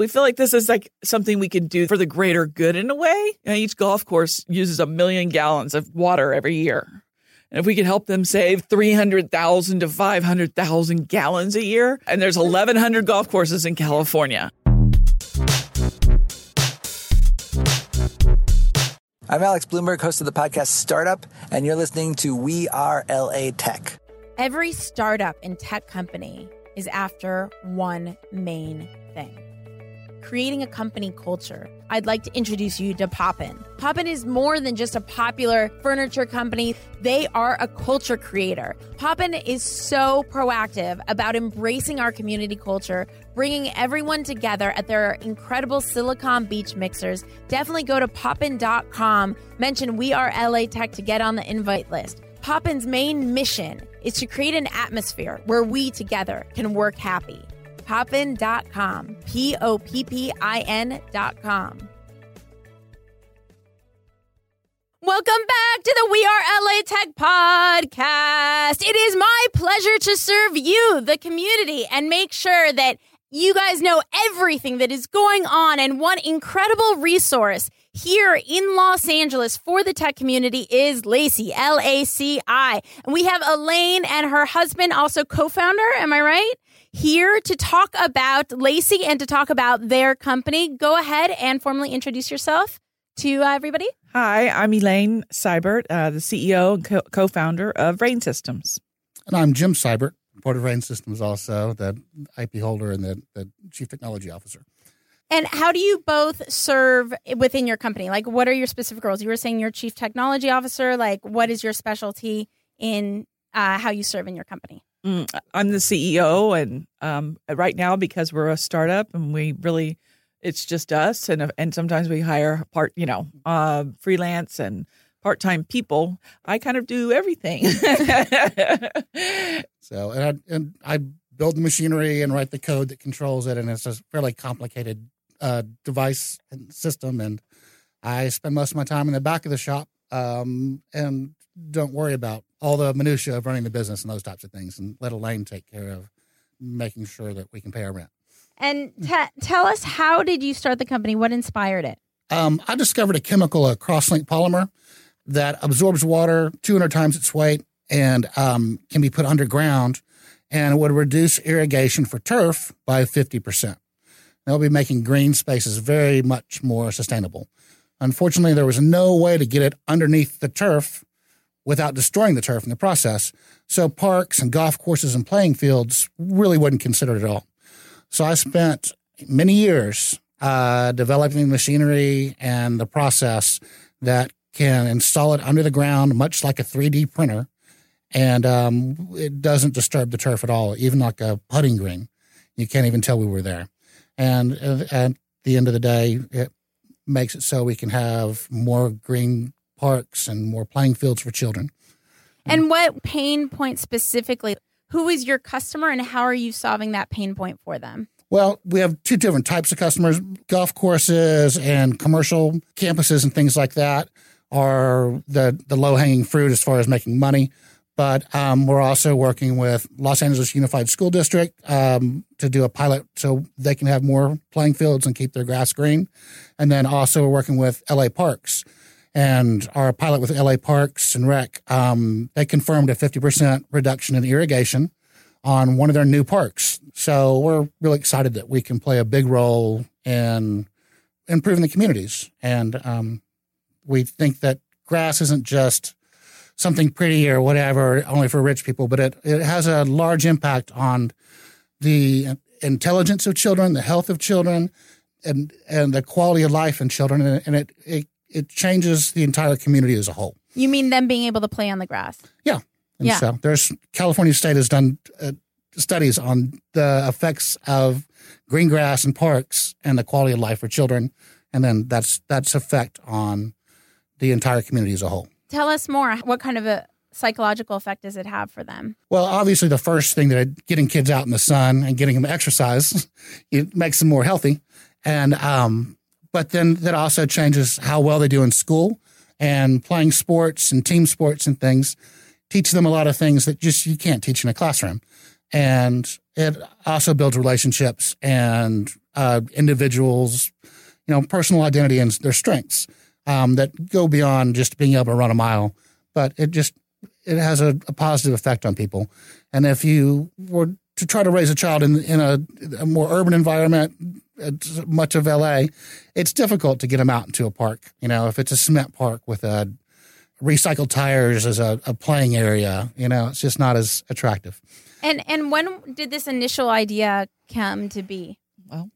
we feel like this is like something we can do for the greater good in a way. You know, each golf course uses a million gallons of water every year. And if we could help them save 300,000 to 500,000 gallons a year, and there's 1,100 golf courses in California. I'm Alex Blumberg, host of the podcast Startup, and you're listening to We Are LA Tech. Every startup and tech company is after one main thing creating a company culture. I'd like to introduce you to Poppin. Poppin is more than just a popular furniture company, they are a culture creator. Poppin is so proactive about embracing our community culture, bringing everyone together at their incredible Silicon Beach mixers. Definitely go to poppin.com, mention We Are LA Tech to get on the invite list. Poppin's main mission is to create an atmosphere where we together can work happy poppin.com. P O P P I N.com. Welcome back to the We Are LA Tech podcast. It is my pleasure to serve you, the community, and make sure that you guys know everything that is going on. And one incredible resource here in Los Angeles for the tech community is Laci, L A C I. And we have Elaine and her husband, also co founder. Am I right? Here to talk about Laci and to talk about their company. Go ahead and formally introduce yourself to uh, everybody. Hi, I'm Elaine Sibert, uh, the CEO and co founder of Rain Systems. And I'm Jim Sibert, part of Rain Systems, also the IP holder and the, the chief technology officer. And how do you both serve within your company? Like, what are your specific roles? You were saying you're chief technology officer. Like, what is your specialty in uh, how you serve in your company? Mm, I'm the CEO, and um, right now because we're a startup and we really, it's just us, and and sometimes we hire part, you know, uh, freelance and part time people. I kind of do everything. so and I, and I build the machinery and write the code that controls it, and it's a fairly complicated uh, device and system, and I spend most of my time in the back of the shop um, and don't worry about all the minutia of running the business and those types of things, and let Elaine take care of making sure that we can pay our rent. And t- tell us, how did you start the company? What inspired it? Um, I discovered a chemical, a cross-linked polymer, that absorbs water 200 times its weight and um, can be put underground, and it would reduce irrigation for turf by 50%. They'll be making green spaces very much more sustainable. Unfortunately, there was no way to get it underneath the turf without destroying the turf in the process. So parks and golf courses and playing fields really wasn't considered at all. So I spent many years uh, developing machinery and the process that can install it under the ground, much like a 3D printer, and um, it doesn't disturb the turf at all, even like a putting green. You can't even tell we were there. And uh, at the end of the day, it makes it so we can have more green parks and more playing fields for children. And what pain point specifically? Who is your customer and how are you solving that pain point for them? Well, we have two different types of customers golf courses and commercial campuses and things like that are the, the low hanging fruit as far as making money. But um, we're also working with Los Angeles Unified School District um, to do a pilot so they can have more playing fields and keep their grass green. And then also we're working with LA Parks and our pilot with LA Parks and Rec, um, they confirmed a 50% reduction in irrigation on one of their new parks. So we're really excited that we can play a big role in improving the communities. And um, we think that grass isn't just something pretty or whatever, only for rich people, but it, it has a large impact on the intelligence of children, the health of children, and, and the quality of life in children. And, and it, it it changes the entire community as a whole. You mean them being able to play on the grass? Yeah. And yeah. So there's California State has done uh, studies on the effects of green grass and parks and the quality of life for children, and then that's that's effect on the entire community as a whole. Tell us more. What kind of a psychological effect does it have for them? Well, obviously, the first thing that getting kids out in the sun and getting them exercise, it makes them more healthy. And, um, but then that also changes how well they do in school and playing sports and team sports and things teach them a lot of things that just you can't teach in a classroom. And it also builds relationships and uh, individuals, you know, personal identity and their strengths um, that go beyond just being able to run a mile. But it just it has a, a, positive effect on people. And if you were to try to raise a child in in a, a more urban environment, much of LA, it's difficult to get them out into a park. You know, if it's a cement park with a recycled tires as a, a playing area, you know, it's just not as attractive. And and when did this initial idea come to be? Well,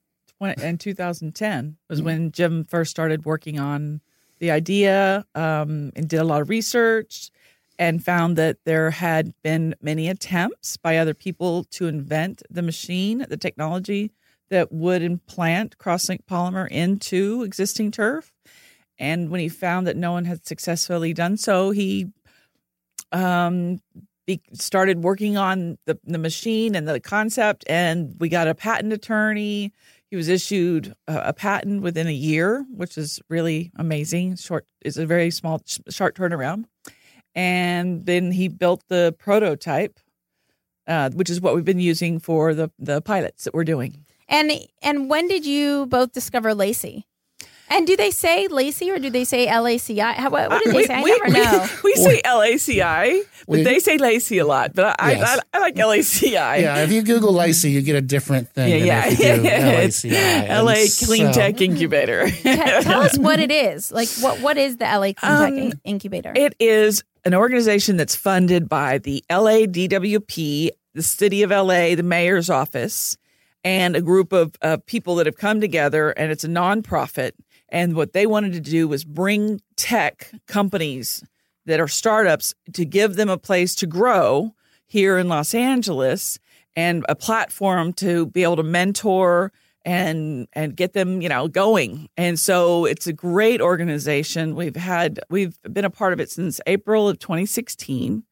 in 2010 was when Jim first started working on the idea um, and did a lot of research and found that there had been many attempts by other people to invent the machine, the technology that would implant cross-linked polymer into existing turf. And when he found that no one had successfully done so, he um, be, started working on the, the machine and the concept. And we got a patent attorney. He was issued a, a patent within a year, which is really amazing. Short is a very small, short turnaround. And then he built the prototype, uh, which is what we've been using for the the pilots that we're doing. And and when did you both discover LACI? And do they say Lacy or do they say L A C I? How What, what do they we, say? I we, never we, know. We say L A C I, but We- they say Lacey a lot. But I, Yes. I, I like L A C I. Yeah, if you Google Lacey, you get a different thing. Yeah, yeah. if you it's LACI. LA And Clean so- Tech Incubator. Te- Tell us what it is. Like what what is the LA Clean Tech Um, In- Incubator? It is an organization that's funded by the LADWP, the City of LA, the mayor's office, and a group of uh, people that have come together, and it's a nonprofit. And what they wanted to do was bring tech companies that are startups to give them a place to grow here in Los Angeles and a platform to be able to mentor and and get them you know going. And so it's a great organization. We've had we've been a part of it since april of 2016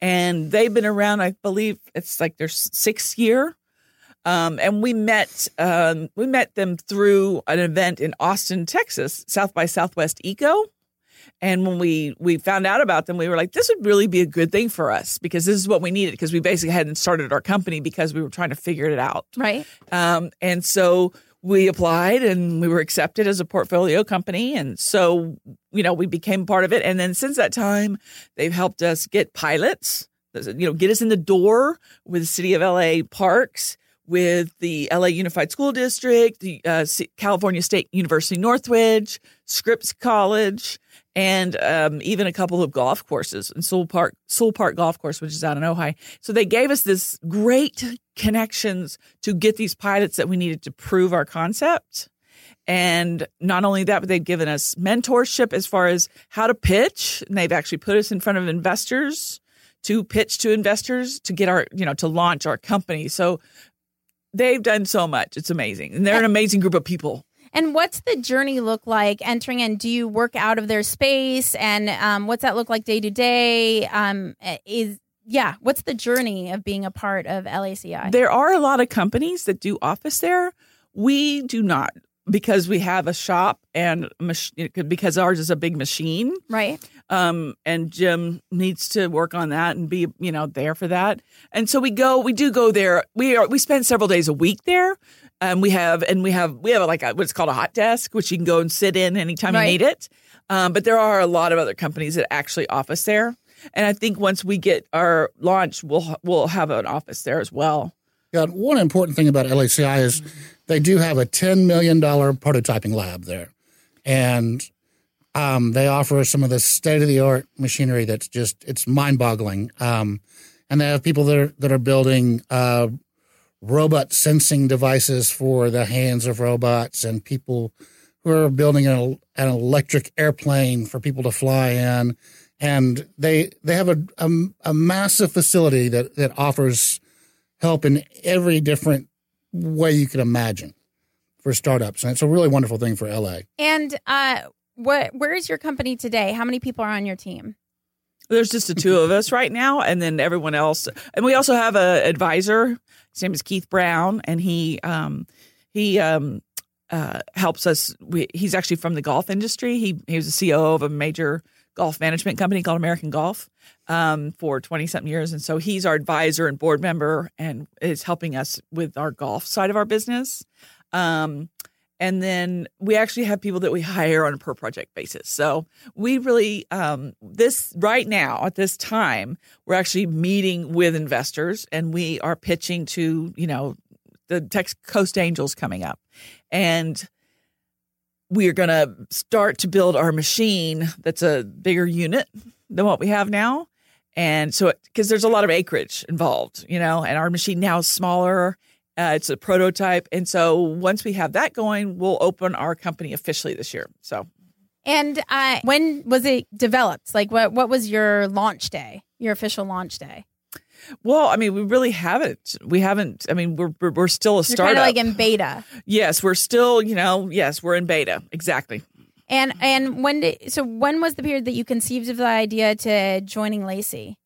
and they've been around i believe it's like their sixth year um, and we met um, we met them through an event in austin texas south by southwest eco and when we we found out about them, we were like, this would really be a good thing for us because this is what we needed because we basically hadn't started our company because we were trying to figure it out. right. Um, and so we applied and we were accepted as a portfolio company. And so, you know, we became part of it. And then since that time, they've helped us get pilots, you know, get us in the door with the city of LA parks, with the LA Unified School District, the uh, California State University Northridge, Scripps College, and um, even a couple of golf courses in Soule Park, Soule Park Golf Course, which is out in Ojai. So they gave us this great connections to get these pilots that we needed to prove our concept. And not only that, but they've given us mentorship as far as how to pitch. And they've actually put us in front of investors to pitch to investors to get our, you know, to launch our company. So they've done so much. It's amazing. And they're an amazing group of people. And what's the journey look like entering in? Do you work out of their space? And um, what's that look like day to day? Um, is yeah, what's the journey of being a part of LACI? There are a lot of companies that do office there. We do not because we have a shop and mach- because ours is a big machine. right. Um, and Jim needs to work on that and be you know there for that. And so we go, we do go there. We are we spend several days a week there. And we have and we have we have like a, what's called a hot desk, which you can go and sit in anytime Right. you need it. Um, but there are a lot of other companies that actually office there. And I think once we get our launch, we'll we'll have an office there as well. Yeah, one important thing about LACI is they do have a $10 million prototyping lab there. And um, they offer some of the state of the art machinery that's just, it's mind boggling. Um, and they have people that are, that are building uh, robot sensing devices for the hands of robots and people who are building an, an electric airplane for people to fly in. And they, they have a, a, a massive facility that, that offers help in every different way you can imagine for startups. And it's a really wonderful thing for LA. And uh, what where is your company today? How many people are on your team? There's just the two of us right now, and then everyone else. And we also have a advisor. His name is Keith Brown, and he um, he um, uh, helps us. We, he's actually from the golf industry. He he was a CEO of a major golf management company called American Golf um, for twenty something years, and so he's our advisor and board member, and is helping us with our golf side of our business. Um, and then we actually have people that we hire on a per project basis. So we really um, this right now at this time we're actually meeting with investors and we are pitching to you know the Tech Coast Angels coming up, and we are going to start to build our machine that's a bigger unit than what we have now. And so, because there's a lot of acreage involved, you know, and our machine now is smaller uh, it's a prototype. And so once we have that going, we'll open our company officially this year. So, and uh, when was it developed? Like, what what was your launch day? Your official launch day? Well, I mean, we really haven't. We haven't. I mean, we're we're, we're still a startup. Kind of like in beta. Yes, we're still. You know, yes, we're in beta. Exactly. And and when did so when was the period that you conceived of the idea to joining Lacey?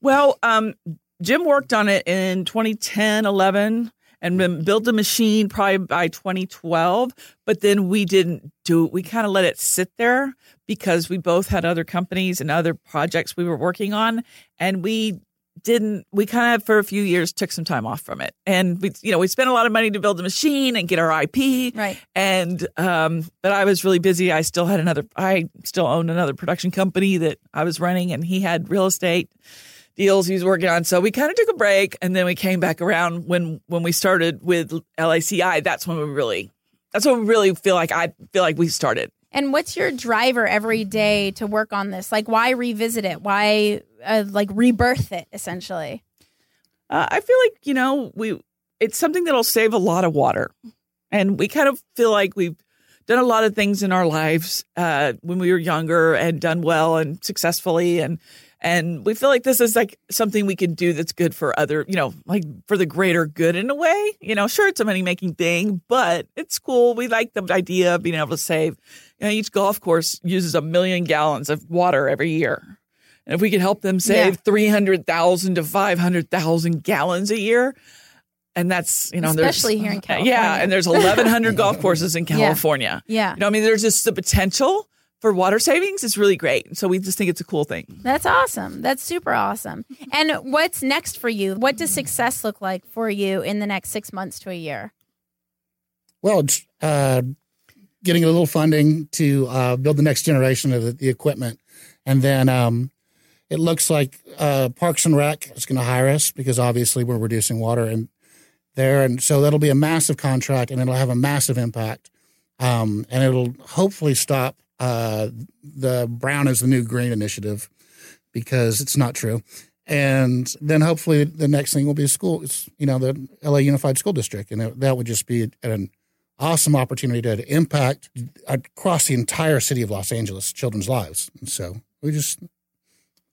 Well, um, Jim worked on it in 2010, 11 and then built the machine probably by 2012 but then we didn't do it we kind of let it sit there because we both had other companies and other projects we were working on and we didn't we kind of for a few years took some time off from it. And we you know we spent a lot of money to build the machine and get our ip right. And um but i was really busy. I still had another i still owned another production company that i was running and he had real estate deals he was working on. So we kind of took a break and then we came back around when when we started with LACI. That's when we really that's when we really feel like I feel like we started. And what's your driver every day to work on this? Like why revisit it? Why uh, like rebirth it essentially? Uh, I feel like, you know, we it's something that'll save a lot of water. And we kind of feel like we've done a lot of things in our lives uh, when we were younger and done well and successfully and and we feel like this is like something we can do that's good for other, you know, like for the greater good in a way. You know, sure, it's a money making thing, but it's cool. We like the idea of being able to save. You know, each golf course uses a million gallons of water every year. And if we can help them save yeah. 300,000 to 500,000 gallons a year, and that's you know especially here in California. Yeah, and there's 1,100 golf courses in California. Yeah, yeah. you know, I mean, there's just the potential for water savings is really great. So we just think it's a cool thing. That's awesome. That's super awesome. And what's next for you? What does success look like for you in the next six months to a year? Well, uh, getting a little funding to uh, build the next generation of the, the equipment. And then um, it looks like uh, Parks and Rec is going to hire us because obviously we're reducing water and there. And so that'll be a massive contract and it'll have a massive impact. Um, and it'll hopefully stop uh, the brown is the new green initiative because it's not true. And then hopefully the next thing will be a school, you know, the LA Unified School District. And it, that would just be an awesome opportunity to, to, impact across the entire city of Los Angeles children's lives. And so we just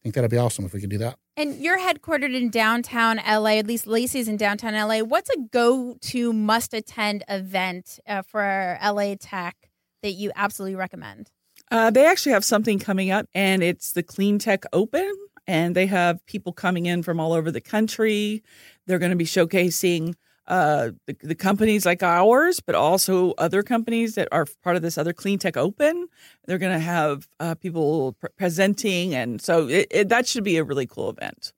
think that'd be awesome if we could do that. And you're headquartered in downtown LA, at least Lacey's in downtown LA. What's a go to must attend event uh, for LA Tech that you absolutely recommend? Uh, they actually have something coming up, and it's the Clean Tech Open. And they have people coming in from all over the country. They're going to be showcasing uh, the, the, companies like ours, but also other companies that are part of this other Clean Tech Open. They're going to have uh, people pre- presenting, and so it, it, that should be a really cool event.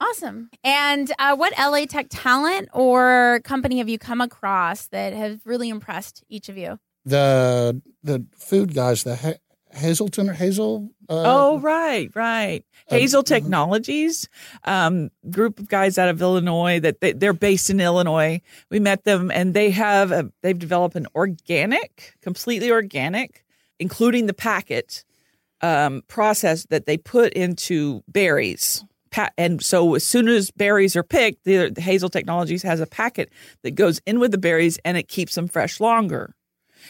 Awesome. And uh, what LA Tech talent or company have you come across that have really impressed each of you? The the food guys, the ha- Hazelton or Hazel. Uh, oh, right, right. Uh, Hazel uh, Technologies, um, group of guys out of Illinois that they, are based in Illinois. We met them, and they have a, they've developed an organic, completely organic, including the packet um, process that they put into berries. And so, as soon as berries are picked, the, the Hazel Technologies has a packet that goes in with the berries, and it keeps them fresh longer.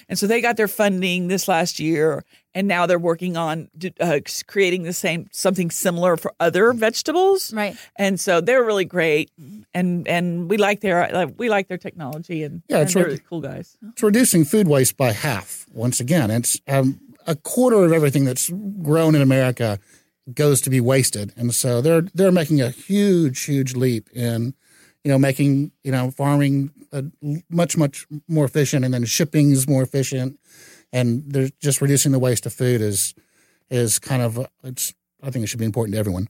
And so they got their funding this last year, and now they're working on uh, creating the same something similar for other vegetables. Right. And so they're really great, and and we like their we like their technology, and yeah, it's and they're re- cool guys. It's reducing food waste by half. Once again, it's um, a quarter of everything that's grown in America goes to be wasted, and so they're they're making a huge huge leap in you know making you know farming uh, much much more efficient, and then shipping is more efficient, and they're just reducing the waste of food is is kind of it's I think it should be important to everyone.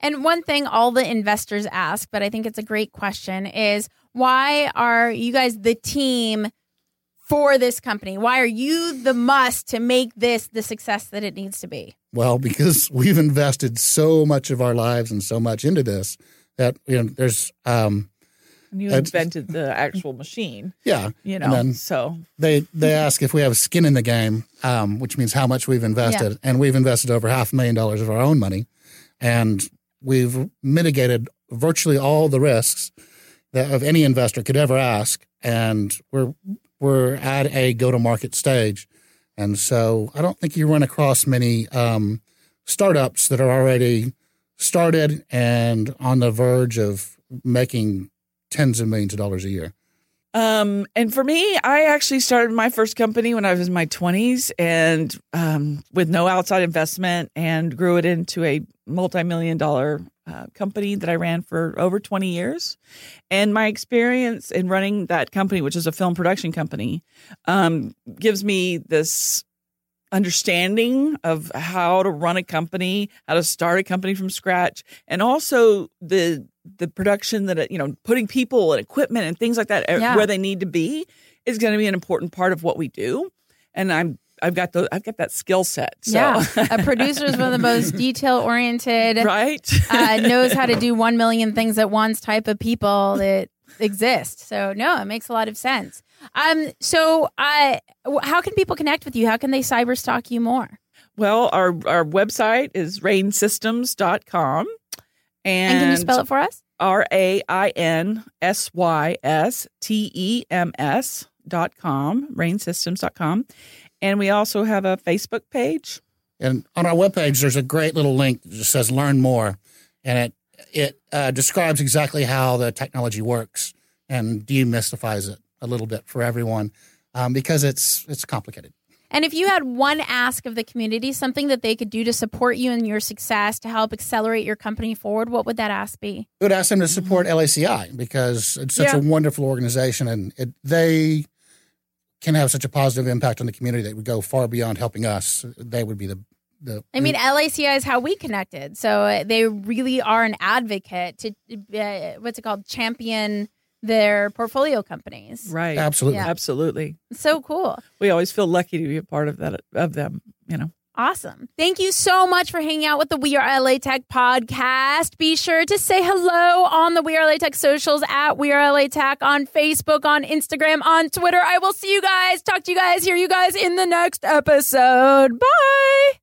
And one thing all the investors ask, but I think it's a great question, is why are you guys the team for this company? Why are you the must to make this the success that it needs to be? Well, because we've invested so much of our lives and so much into this that you know there's um And you invented the actual machine, yeah. You know. so. they they ask if we have skin in the game, um, which means how much we've invested, and we've invested over half a million dollars of our own money, and we've mitigated virtually all the risks that of any investor could ever ask, and we're we're at a go to market stage, and so I don't think you run across many um, startups that are already started and on the verge of making tens of millions of dollars a year. Um, and for me, I actually started my first company when I was in my 20s and um, with no outside investment and grew it into a multi million dollar uh, company that I ran for over 20 years. And my experience in running that company, which is a film production company, um, gives me this understanding of how to run a company, how to start a company from scratch, and also the the production that you know, putting people and equipment and things like that uh, Yeah. where they need to be is going to be an important part of what we do. And I'm I've got the I've got that skill set. So. Yeah. a producer is one of the most detail oriented, right. uh, knows how to do 1 million things at once type of people that exist. So, no, it makes a lot of sense. Um, so, I, how can people connect with you? How can they cyber stalk you more? well, our our website is rainsystems.com. And, And can you spell it for us? R A I N S Y S T E M S dot com, rainsystems.com. And we also have a Facebook page. And on our webpage, there's a great little link that just says "Learn More," and it it uh, describes exactly how the technology works and demystifies it a little bit for everyone um, because it's it's complicated. And if you had one ask of the community, something that they could do to support you in your success to help accelerate your company forward, what would that ask be? I would ask them to support LACI because it's such Yeah. a wonderful organization and it, they can have such a positive impact on the community that would go far beyond helping us. They would be the the. I mean, LACI is how we connected. So uh, they really are an advocate to, uh, what's it called, champion their portfolio companies. Right. absolutely. Yeah. Absolutely. So cool. We always feel lucky to be a part of that of them, you know. Awesome. Thank you so much for hanging out with the We Are LA Tech podcast. Be sure to say hello on the We Are LA Tech socials at We Are LA Tech on Facebook, on Instagram, on Twitter. I will see you guys, talk to you guys, hear you guys in the next episode. Bye.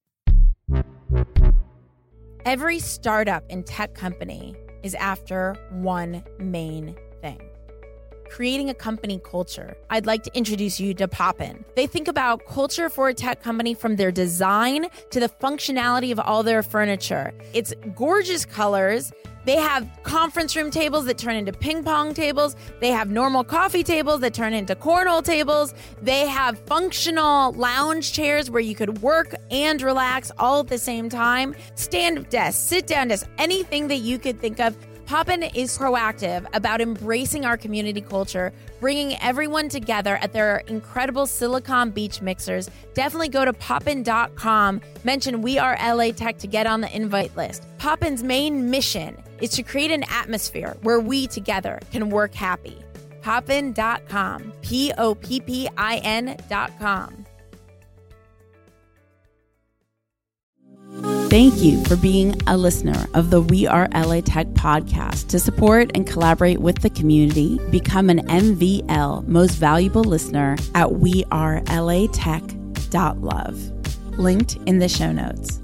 Every startup and tech company is after one main thing creating a company culture. I'd like to introduce you to Poppin. They think about culture for a tech company from their design to the functionality of all their furniture. It's gorgeous colors. They have conference room tables that turn into ping pong tables. They have normal coffee tables that turn into cornhole tables. They have functional lounge chairs where you could work and relax all at the same time. Stand up desk, sit down desk, anything that you could think of. Poppin is proactive about embracing our community culture, bringing everyone together at their incredible Silicon Beach mixers. Definitely go to poppin.com, mention We Are LA Tech to get on the invite list. Poppin's main mission is to create an atmosphere where we together can work happy. Poppin.com, P O P P I N.com. Thank you for being a listener of the We Are LA Tech podcast. To support and collaborate with the community, become an MVL most valuable listener at wearelatech.love. Linked in the show notes.